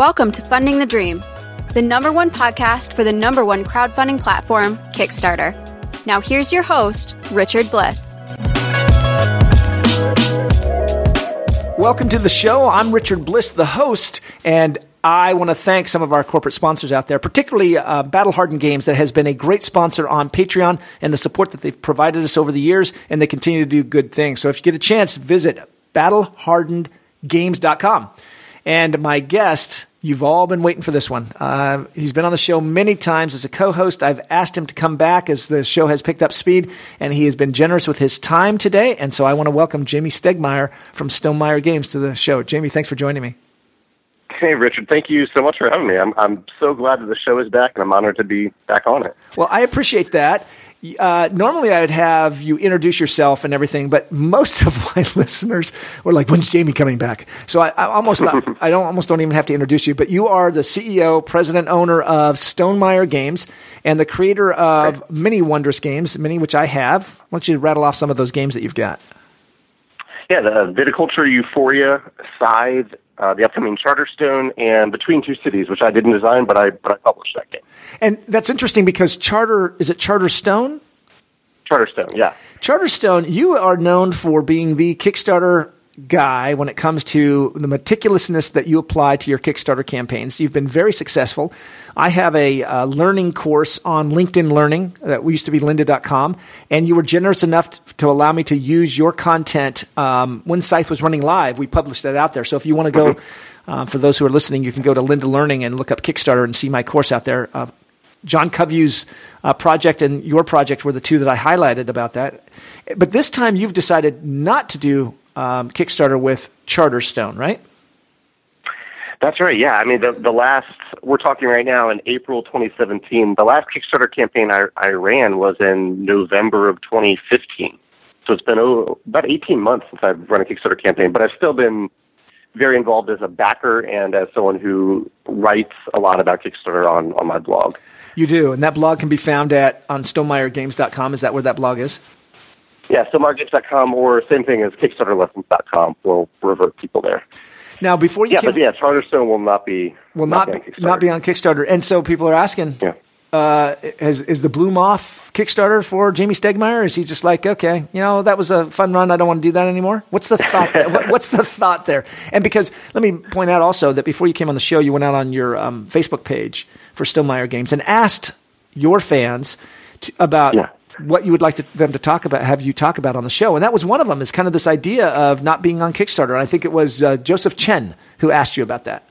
Welcome to Funding the Dream, the number one podcast for the number one crowdfunding platform, Kickstarter. Now, here's your host, Richard Bliss. Welcome to the show. I'm Richard Bliss, the host, and I want to thank some of our corporate sponsors out there, particularly uh, Battle Hardened Games, that has been a great sponsor on Patreon and the support that they've provided us over the years, and they continue to do good things. So if you get a chance, visit battlehardenedgames.com. And my guest, you've all been waiting for this one. Uh, he's been on the show many times as a co-host. I've asked him to come back as the show has picked up speed, and he has been generous with his time today. And so I want to welcome Jamey Stegmaier from Stonemaier Games to the show. Jamey, thanks for joining me. Hey, Richard, thank you so much for having me. I'm, I'm so glad that the show is back, and I'm honored to be back on it. Well, I appreciate that. Uh, normally, I would have you introduce yourself and everything, but most of my listeners were like, "When's Jamey coming back?" So I, I almost not, I don't almost don't even have to introduce you. But you are the CEO, president, owner of Stonemaier Games, and the creator of right. many wondrous games, many which I have. Why don't you rattle off some of those games that you've got? Yeah, the Viticulture Euphoria, Scythe, uh, the upcoming Charterstone, and Between Two Cities, which I didn't design, but I but I published that game. And that's interesting because Charter is it Charterstone? Charterstone, yeah. Charterstone, you are known for being the Kickstarter guy when it comes to the meticulousness that you apply to your Kickstarter campaigns. You've been very successful. I have a uh, learning course on LinkedIn Learning that used to be lynda.com, and you were generous enough to allow me to use your content um, when Scythe was running live. We published that out there. So if you want to go, um, for those who are listening, you can go to Lynda Learning and look up Kickstarter and see my course out there. Uh, John Covyou's uh, project and your project were the two that I highlighted about that. But this time you've decided not to do um, Kickstarter with Charterstone, right? That's right. Yeah. I mean, the the last we're talking right now in April 2017. The last Kickstarter campaign I, I ran was in November of 2015. So it's been about 18 months since I've run a Kickstarter campaign, but I've still been very involved as a backer and as someone who writes a lot about Kickstarter on, on my blog. You do, and that blog can be found at on stonemaiergames.com. Is that where that blog is? Yeah, stonemaiergames.com or same thing as kickstarterlessons.com will revert people there. Now, before you yeah, came, but yeah, Charterstone will not be will not, not be, not be on Kickstarter, and so people are asking, yeah. Uh, has, is the Bloom off Kickstarter for Jamey Stegmaier? Is he just like, okay, you know, that was a fun run. I don't want to do that anymore. What's the thought? what, what's the thought there? And because let me point out also that before you came on the show, you went out on your um, Facebook page for Stonemaier Games and asked your fans to, about yeah what you would like to, them to talk about, have you talk about on the show. And that was one of them is kind of this idea of not being on Kickstarter. And I think it was uh, Joseph Chen who asked you about that.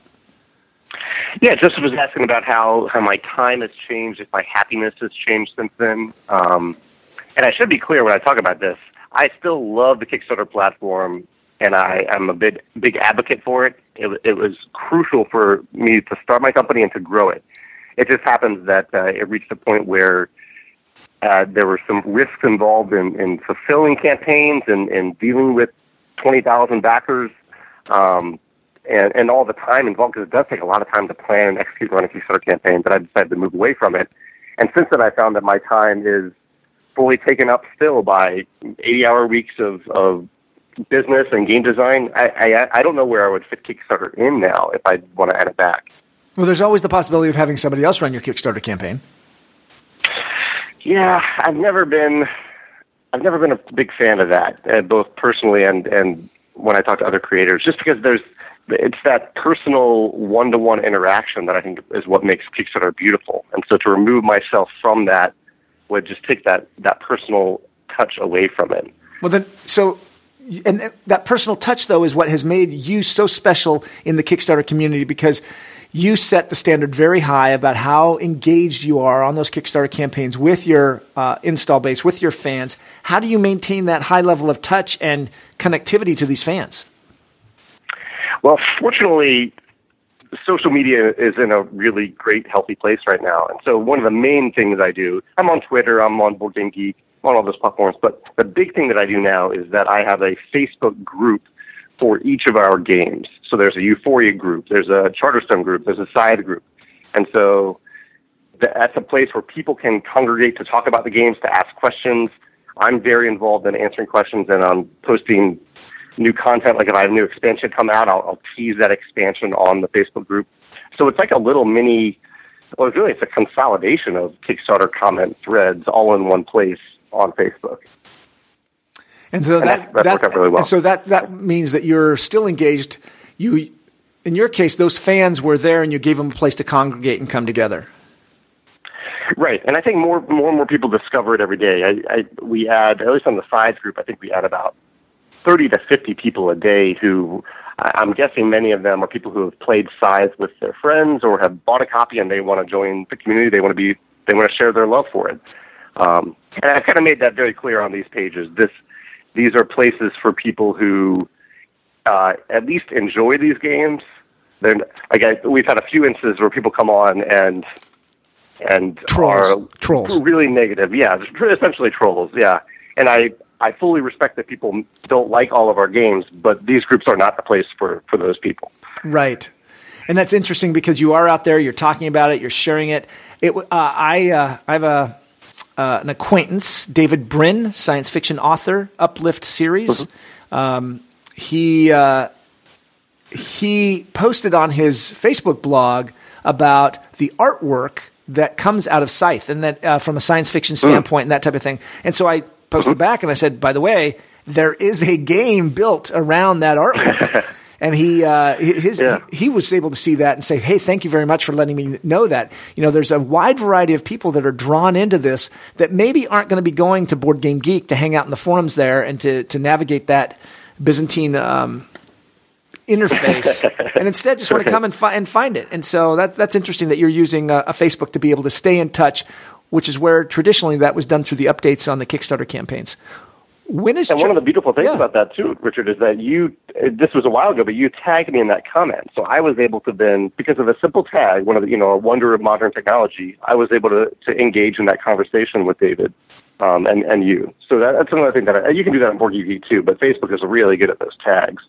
Yeah, Joseph was asking about how, how my time has changed, if my happiness has changed since then. Um, and I should be clear when I talk about this. I still love the Kickstarter platform, and I am a big big advocate for it. It, it was crucial for me to start my company and to grow it. It just happens that uh, it reached a point where uh, there were some risks involved in, in fulfilling campaigns and, and dealing with 20,000 backers um, and, and all the time involved because it does take a lot of time to plan and execute a Kickstarter campaign. But I decided to move away from it. And since then, I found that my time is fully taken up still by 80 hour weeks of, of business and game design. I, I, I don't know where I would fit Kickstarter in now if I want to add it back. Well, there's always the possibility of having somebody else run your Kickstarter campaign. Yeah, I've never been. I've never been a big fan of that, uh, both personally and and when I talk to other creators, just because there's it's that personal one-to-one interaction that I think is what makes Kickstarter beautiful. And so to remove myself from that would just take that that personal touch away from it. Well, then, so and that personal touch though is what has made you so special in the Kickstarter community because you set the standard very high about how engaged you are on those Kickstarter campaigns with your uh, install base, with your fans. How do you maintain that high level of touch and connectivity to these fans? Well, fortunately, social media is in a really great, healthy place right now. And so, one of the main things I do, I'm on Twitter, I'm on Board Game Geek, on all those platforms. But the big thing that I do now is that I have a Facebook group for each of our games. So there's a Euphoria group, there's a Charterstone group, there's a Scythe group. And so that's a place where people can congregate to talk about the games, to ask questions. I'm very involved in answering questions and I'm posting new content. Like if I have a new expansion come out, I'll, I'll tease that expansion on the Facebook group. So it's like a little mini. Well, really it's a consolidation of Kickstarter comment threads all in one place on Facebook. And so And that, that- that worked out really well. so that that means that you're still engaged. You, in your case, those fans were there, and you gave them a place to congregate and come together. Right, and I think more more and more people discover it every day. I, I we add at least on the Scythe group. I think we add about thirty to fifty people a day who I'm guessing many of them are people who have played Scythe with their friends or have bought a copy and they want to join the community. They want to be they want to share their love for it. Um, and I kind of made that very clear on these pages. This these are places for people who uh, at least enjoy these games. Then I, we've had a few instances where people come on and and Trolls. are Trolls. really negative. Yeah, essentially trolls. Yeah, and I I fully respect that people don't like all of our games, but these groups are not the place for for those people. Right. And that's interesting because you are out there, you're talking about it, you're sharing it. It, uh, I, uh, I have a, uh, an acquaintance, David Brin, science fiction author, Uplift series. Um, he, uh, he posted on his Facebook blog about the artwork that comes out of Scythe and that uh, from a science fiction standpoint and that type of thing. And so I posted back and I said, by the way, there is a game built around that artwork. and he, uh, his, Yeah. he, he was able to see that and say, Hey, thank you very much for letting me know that. You know, there's a wide variety of people that are drawn into this that maybe aren't going to be going to Board Game Geek to hang out in the forums there and to, to navigate that Byzantine, um, interface and instead just want to come and, fi- and find it. And so that, that's interesting that you're using a, a Facebook to be able to stay in touch, which is where traditionally that was done through the updates on the Kickstarter campaigns. When is And one of the beautiful things Yeah. about that too, Richard, is that you. uh, This was a while ago, but you tagged me in that comment, so I was able to then, because of a simple tag, one of the you know a wonder of modern technology, I was able to to engage in that conversation with David. Um, and and you, so that, that's another thing that I, you can do that on BoardGeek too. But Facebook is really good at those tags.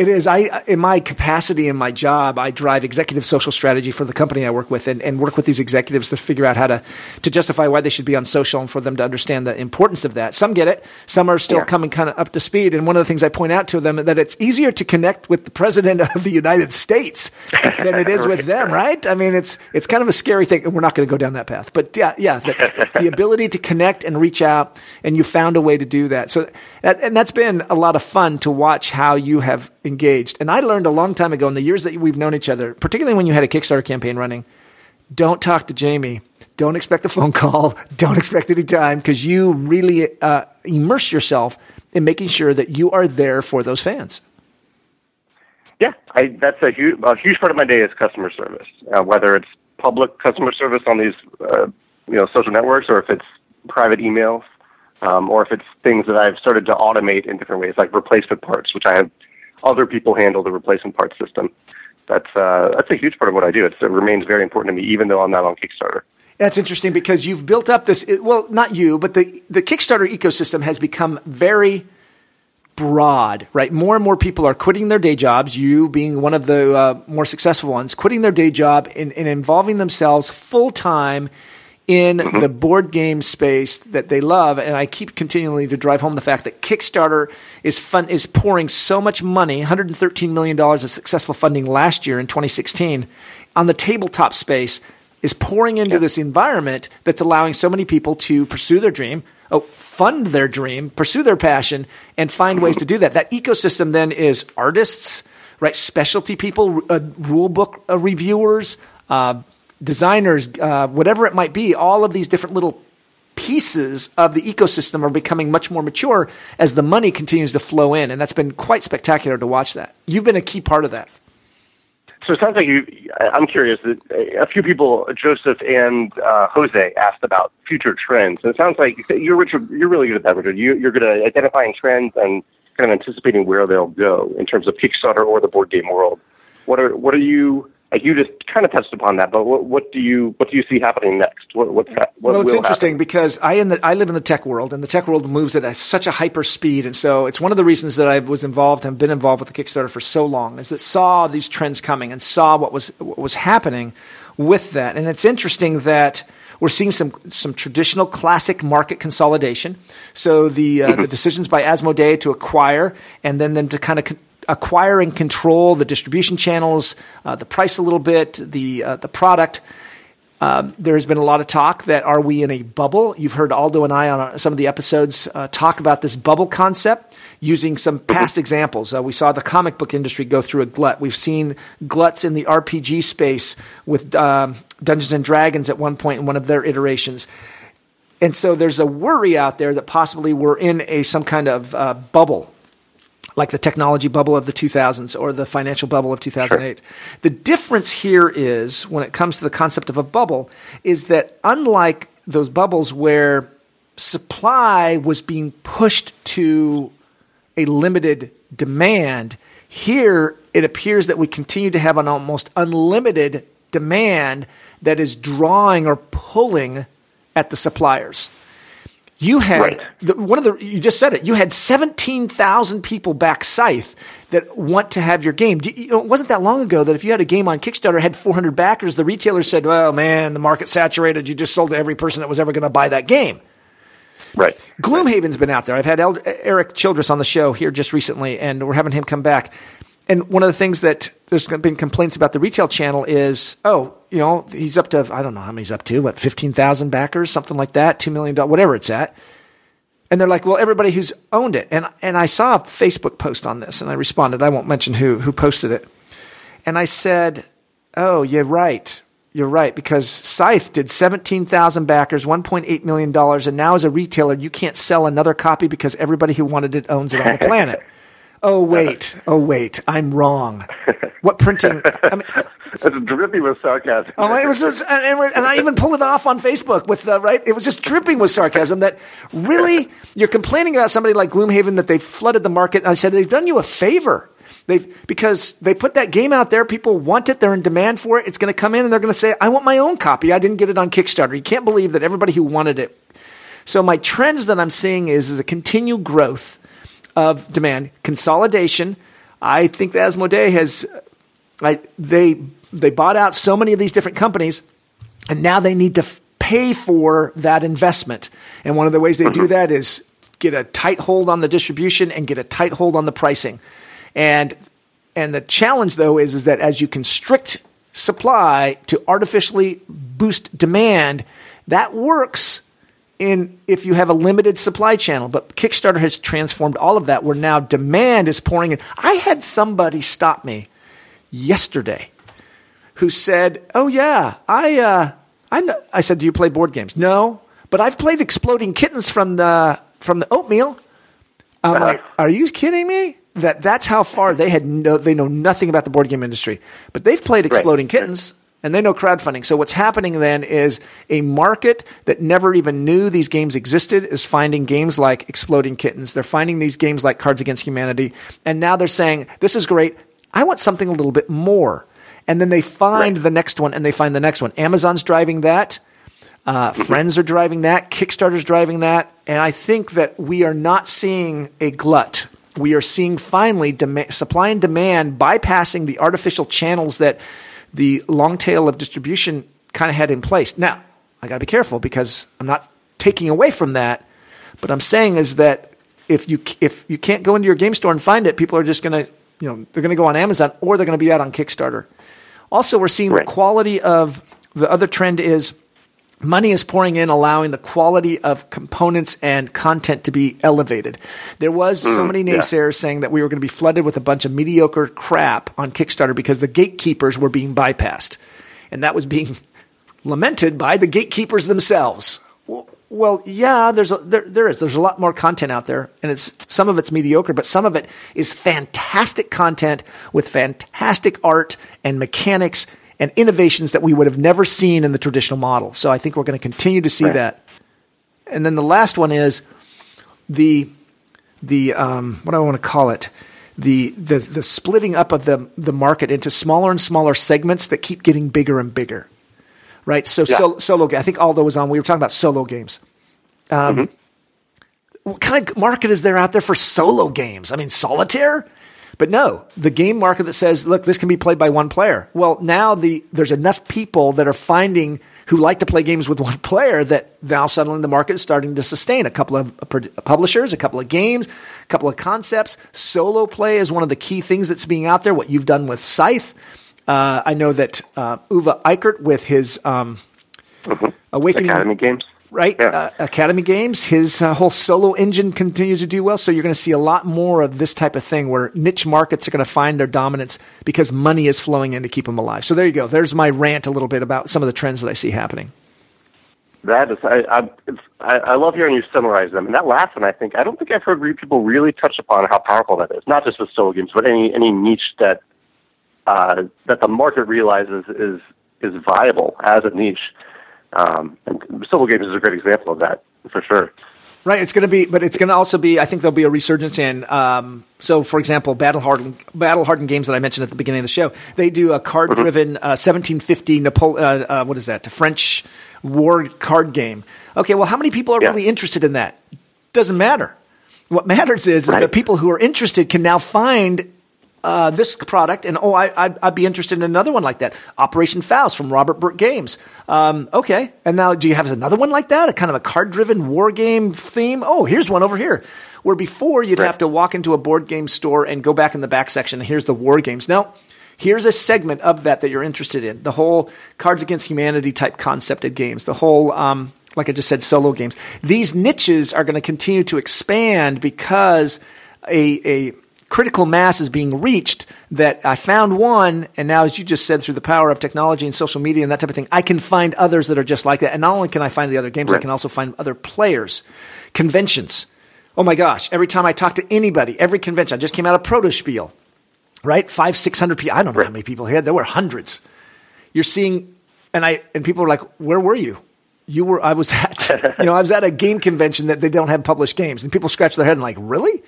It is. I, in my capacity in my job, I drive executive social strategy for the company I work with, and, and work with these executives to figure out how to to justify why they should be on social, and for them to understand the importance of that. Some get it. Some are still Yeah. coming kind of up to speed. And one of the things I point out to them is that it's easier to connect with the president of the United States than it is with them, right? I mean, it's it's kind of a scary thing. and We're not going to go down that path, but yeah, yeah, the, the ability to connect and reach out, and you found a way to do that. So, and that's been a lot of fun to watch how you have engaged. And I learned a long time ago in the years that we've known each other, particularly when you had a Kickstarter campaign running, don't talk to Jamey. Don't expect a phone call. Don't expect any time because you really uh, immerse yourself in making sure that you are there for those fans. Yeah, I, that's a huge, a huge part of my day is customer service. Uh, whether it's public customer service on these, uh, you know, social networks, or if it's private emails, um, or if it's things that I've started to automate in different ways, like replacement parts, which I have other people handle the replacement parts system. That's uh, that's a huge part of what I do. It's, it remains very important to me, even though I'm not on Kickstarter. That's interesting because you've built up this. Well, not you, but the the Kickstarter ecosystem has become very broad, right? More and more people are quitting their day jobs. You being one of the uh, more successful ones, quitting their day job and, and involving themselves full time in the board game space that they love. And I keep continually to drive home the fact that Kickstarter is fun is pouring so much money, 113 million dollars of successful funding last year in 2016 on the tabletop space is pouring into this environment that's allowing so many people to pursue their dream, oh, fund their dream, pursue their passion, and find ways to do that. That ecosystem then is artists, right? Specialty people, uh, rule book uh, reviewers, uh, designers, uh, whatever it might be. All of these different little pieces of the ecosystem are becoming much more mature as the money continues to flow in, and that's been quite spectacular to watch. That you've been a key part of that. So it sounds like you. I'm curious. A few people, Joseph and uh, Jose, asked about future trends. And it sounds like you're Richard. You're really good at that, Richard. You, you're good at identifying trends and kind of anticipating where they'll go in terms of Kickstarter or the board game world. What are what are you? You just kind of touched upon that, but what, what do you what do you see happening next? What, what's that? What well, it's interesting happen? because I in the I live in the tech world, and the tech world moves at a, such a hyper speed, and so it's one of the reasons that I was involved and been involved with the Kickstarter for so long is that saw these trends coming and saw what was what was happening with that, and it's interesting that we're seeing some some traditional classic market consolidation. So the uh, the decisions by Asmodee to acquire and then then to kind of acquire and control the distribution channels, uh, the price a little bit, the uh, the product. Um, there has been a lot of talk that are we in a bubble? You've heard Aldo and I on some of the episodes uh, talk about this bubble concept using some past examples. Uh, we saw the comic book industry go through a glut. We've seen gluts in the RPG space with um, Dungeons and Dragons at one point in one of their iterations. And so there's a worry out there that possibly we're in a some kind of uh, bubble like the technology bubble of the 2000s or the financial bubble of 2008. Sure. The difference here is when it comes to the concept of a bubble is that unlike those bubbles where supply was being pushed to a limited demand, here it appears that we continue to have an almost unlimited demand that is drawing or pulling at the suppliers. You had right. the, one of the you just said it. You had seventeen thousand people back Scythe that want to have your game. You know, it wasn't that long ago that if you had a game on Kickstarter had four hundred backers, the retailer said, "Well, man, the market saturated. You just sold to every person that was ever going to buy that game." Right. Gloomhaven's been out there. I've had Eric Childres on the show here just recently, and we're having him come back. And one of the things that there's been complaints about the retail channel is, oh, you know, he's up to I don't know how many he's up to, what fifteen thousand backers, something like that, two million dollars, whatever it's at. And they're like, well, everybody who's owned it, and and I saw a Facebook post on this, and I responded. I won't mention who who posted it, and I said, oh, you're right, you're right, because Scythe did seventeen thousand backers, one point eight million dollars, and now as a retailer, you can't sell another copy because everybody who wanted it owns it on the planet. Oh wait, oh wait, I'm wrong. What printing? I mean, it's dripping with sarcasm. Oh, it was, just, and, and, I even pulled it off on Facebook with the right. It was just dripping with sarcasm. That really, you're complaining about somebody like Gloomhaven that they flooded the market. And I said they've done you a favor. They've because they put that game out there. People want it. They're in demand for it. It's going to come in, and they're going to say, "I want my own copy. I didn't get it on Kickstarter." You can't believe that everybody who wanted it. So my trends that I'm seeing is is a continued growth of demand, consolidation. I think that Asmodee has, I, they they bought out so many of these different companies, and now they need to f- pay for that investment. And one of the ways they do that is get a tight hold on the distribution and get a tight hold on the pricing. And and the challenge though is is that as you constrict supply to artificially boost demand, that works in if you have a limited supply channel. But Kickstarter has transformed all of that where now demand is pouring in. I had somebody stop me yesterday who said, "Oh yeah, I uh, I know." I said, "Do you play board games?" No, but I've played Exploding Kittens from the from the oatmeal. I'm uh-huh. like, "Are you kidding me?" That that's how far they had no they know nothing about the board game industry, but they've played Exploding right. Kittens and they know crowdfunding. So what's happening then is a market that never even knew these games existed is finding games like Exploding Kittens. They're finding these games like Cards Against Humanity. And now they're saying, this is great. I want something a little bit more. And then they find right. the next one and they find the next one. Amazon's driving that. Uh. Friends are driving that. Kickstarter's driving that. And I think that we are not seeing a glut. We are seeing finally dem- supply and demand bypassing the artificial channels that the long tail of distribution kind of had in place. Now, I got to be careful because I'm not taking away from that, but I'm saying is that if you if you can't go into your game store and find it, people are just going to you know they're going to go on Amazon or they're going to be out on Kickstarter. Also, we're seeing right. the quality of the other trend is money is pouring in, allowing the quality of components and content to be elevated. There was mm, so many naysayers yeah. saying that we were going to be flooded with a bunch of mediocre crap on Kickstarter because the gatekeepers were being bypassed. And that was being lamented by the gatekeepers themselves. Well, yeah, there's a, there, there is. There's a lot more content out there, and it's some of it's mediocre, but some of it is fantastic content with fantastic art and mechanics and innovations that we would have never seen in the traditional model. So I think we're going to continue to see right. that. And then the last one is the the um, what do I want to call it the the the splitting up of the the market into smaller and smaller segments that keep getting bigger and bigger. Right. So yeah. solo, solo I think Aldo was on. We were talking about solo games. Um, mm-hmm. What kind of market is there out there for solo games? I mean, solitaire But no, the game market that says, look, this can be played by one player. Well, now the there's enough people that are finding who like to play games with one player that now suddenly the market is starting to sustain a couple of publishers, a couple of games, a couple of concepts. Solo play is one of the key things that's being out there. What you've done with Scythe. Uh, I know that uh, Uwe Eickert with his um, mm-hmm. Awakening Academy games right? Yeah. Uh, Academy Games, his uh, whole solo engine continues to do well. So you're going to see a lot more of this type of thing where niche markets are going to find their dominance because money is flowing in to keep them alive. So there you go. There's my rant a little bit about some of the trends that I see happening. That is, I, I, I, love hearing you summarize them. And that last one, I think, I don't think I've heard people really touch upon how powerful that is. Not just with solo games, but any any niche that uh, that the market realizes is is viable as a niche. Um, and solo games is a great example of that for sure. Right, it's going to be, but it's going to also be. I think there'll be a resurgence in. Um, so, for example, battle hardened battle hardened games that I mentioned at the beginning of the show, they do a card driven uh, 1750 Napole- uh, uh, what is that? A French war card game. Okay, well, how many people are Yeah. really interested in that? Doesn't matter. What matters is, is Right. that people who are interested can now find uh, this product, and oh, I, I'd, I'd be interested in another one like that. Operation Faust from Robert Burke Games. Um, okay, and now do you have another one like that? A kind of a card-driven war game theme? Oh, here's one over here. Where before you'd Right. have to walk into a board game store and go back in the back section, and here's the war games. Now, here's a segment of that that you're interested in. The whole Cards Against Humanity type concepted games. The whole um, like I just said, solo games. These niches are going to continue to expand because a, a critical mass is being reached that I found one, and now, as you just said, through the power of technology and social media and that type of thing, I can find others that are just like that. And not only can I find the other games, I can also find other players. Conventions. Oh my gosh, every time I talk to anybody, every convention, I just came out of Protospiel, right? Five, six hundred people. I don't know how many people here. There were hundreds. You're seeing, and I, and people were like, where were you? You were, I was at, you know, I was at a game convention that they don't have published games. And people scratch their head and like, really?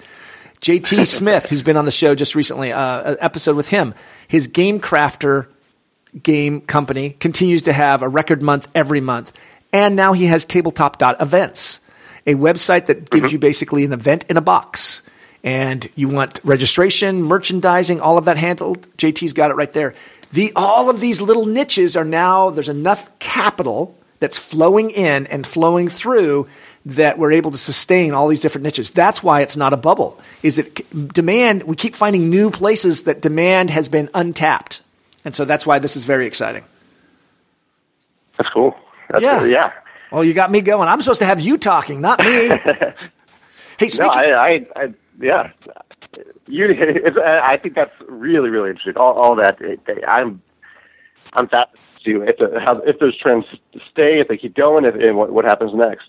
JT Smith, who's been on the show just recently, uh, an episode with him, his Game Crafter game company continues to have a record month every month. And now he has tabletop.events, a website that gives you basically an event in a box. And you want registration, merchandising, all of that handled. JT's got it right there. The, all of these little niches are now, there's enough capital that's flowing in and flowing through that we're able to sustain all these different niches. That's why it's not a bubble. Is that demand? We keep finding new places that demand has been untapped, and so that's why this is very exciting. That's cool. That's, Yeah. yeah. Well, you got me going. I'm supposed to have you talking, not me. hey, No, speaking, I, I, I yeah. You, I think that's really, really interesting. All, all that. I'm, I'm to if, the, how, if those trends stay, if they keep going, if, and what, what happens next.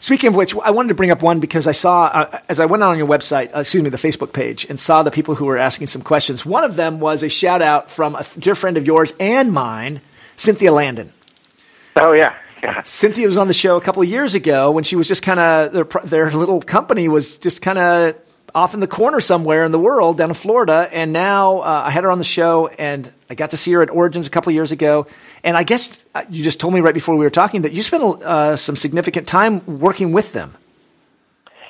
Speaking of which, I wanted to bring up one because I saw, uh, as I went on your website, uh, excuse me, the Facebook page, and saw the people who were asking some questions. One of them was a shout out from a dear friend of yours and mine, Cynthia Landon. Oh yeah, yeah. Cynthia was on the show a couple of years ago when she was just kind of their their little company was just kind of off in the corner somewhere in the world down in Florida, and now uh, I had her on the show, and I got to see her at Origins a couple years ago, and I guess uh, you just told me right before we were talking that you spent uh, some significant time working with them.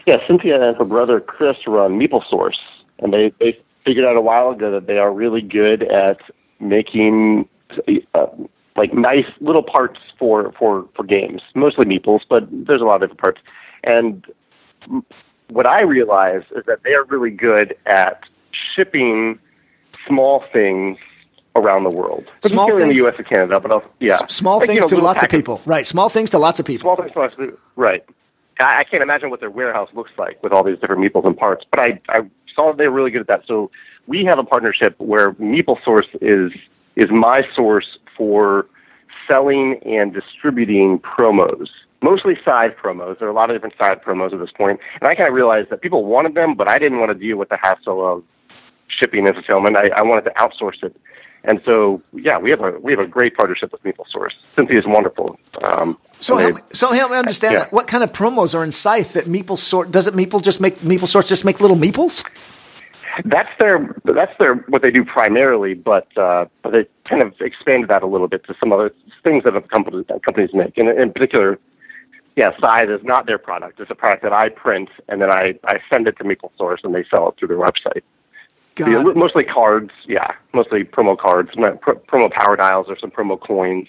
Yeah, Cynthia and her brother Chris run MeepleSource, and they they figured out a while ago that they are really good at making uh, like nice little parts for for for games, mostly meeples, but there's a lot of different parts. And what I realized is that they are really good at shipping small things around the world. Small Particularly in the U.S. and Canada, but also, yeah, small Like, you things know, to lots of people, right? Small things to lots of people. small things to us, right? I, I can't imagine what their warehouse looks like with all these different meeples and parts, but I, I saw they're really good at that. So we have a partnership where MeepleSource is is my source for selling and distributing promos, mostly Scythe promos. There are a lot of different Scythe promos at this point, and I kind of realized that people wanted them, but I didn't want to deal with the hassle of shipping and fulfillment. I, I wanted to outsource it. And so, yeah, we have a we have a great partnership with MeepleSource. Cynthia is wonderful. Um, So help, they- so help me understand Yeah. that. What kind of promos are in Scythe that Meeple sort? Doesn't Meeple just make Meeple Source just make little meeples? That's their that's their what they do primarily, but uh, but they kind of expanded that a little bit to some other things that companies companies make. And in particular, yeah, Scythe is not their product. It's a product that I print and then I, I send it to MeepleSource and they sell it through their website. Got Yeah, it. mostly cards. Yeah, mostly promo cards, promo power dials, or some promo coins.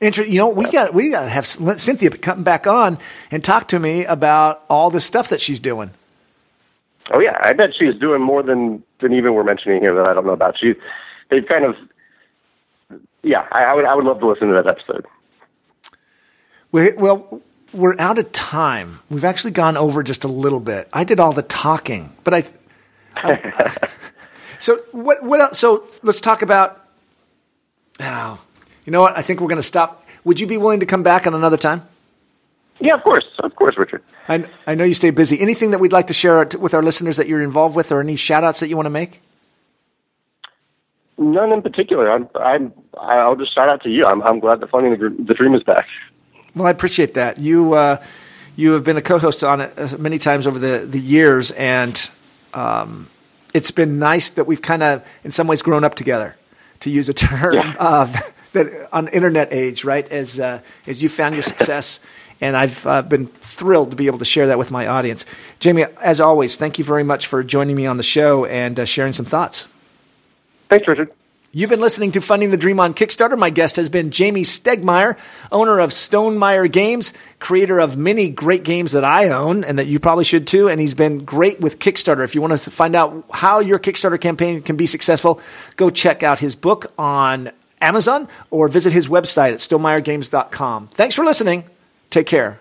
Interesting. you know, we got we got to have Cynthia come back on and talk to me about all the stuff that she's doing. Oh yeah, I bet she's doing more than than even we're mentioning here that I don't know about. She, they've kind of, yeah, I, I would I would love to listen to that episode. We, well, we're out of time. We've actually gone over just a little bit. I did all the talking, but I. I so what? What else? So let's talk about. Oh, you know what? I think we're going to stop. Would you be willing to come back on another time? Yeah, of course, of course, Richard. I, I know you stay busy. Anything that we'd like to share with our listeners that you're involved with, or any shout outs that you want to make? None in particular. I'm I'm I'll just shout out to you. I'm I'm glad that funding the, the dream is back. Well, I appreciate that. You uh, you have been a co-host on it uh, many times over the the years, and um, it's been nice that we've kind of, in some ways, grown up together, to use a term Yeah. uh, that on internet age, right? As uh, as you found your success, and I've uh, been thrilled to be able to share that with my audience. Jamey, as always, thank you very much for joining me on the show and uh, sharing some thoughts. Thanks, Richard. You've been listening to Funding the Dream on Kickstarter. My guest has been Jamey Stegmaier, owner of Stonemaier Games, creator of many great games that I own and that you probably should too. And he's been great with Kickstarter. If you want to find out how your Kickstarter campaign can be successful, go check out his book on Amazon or visit his website at stonemaiergames.com. Thanks for listening. Take care.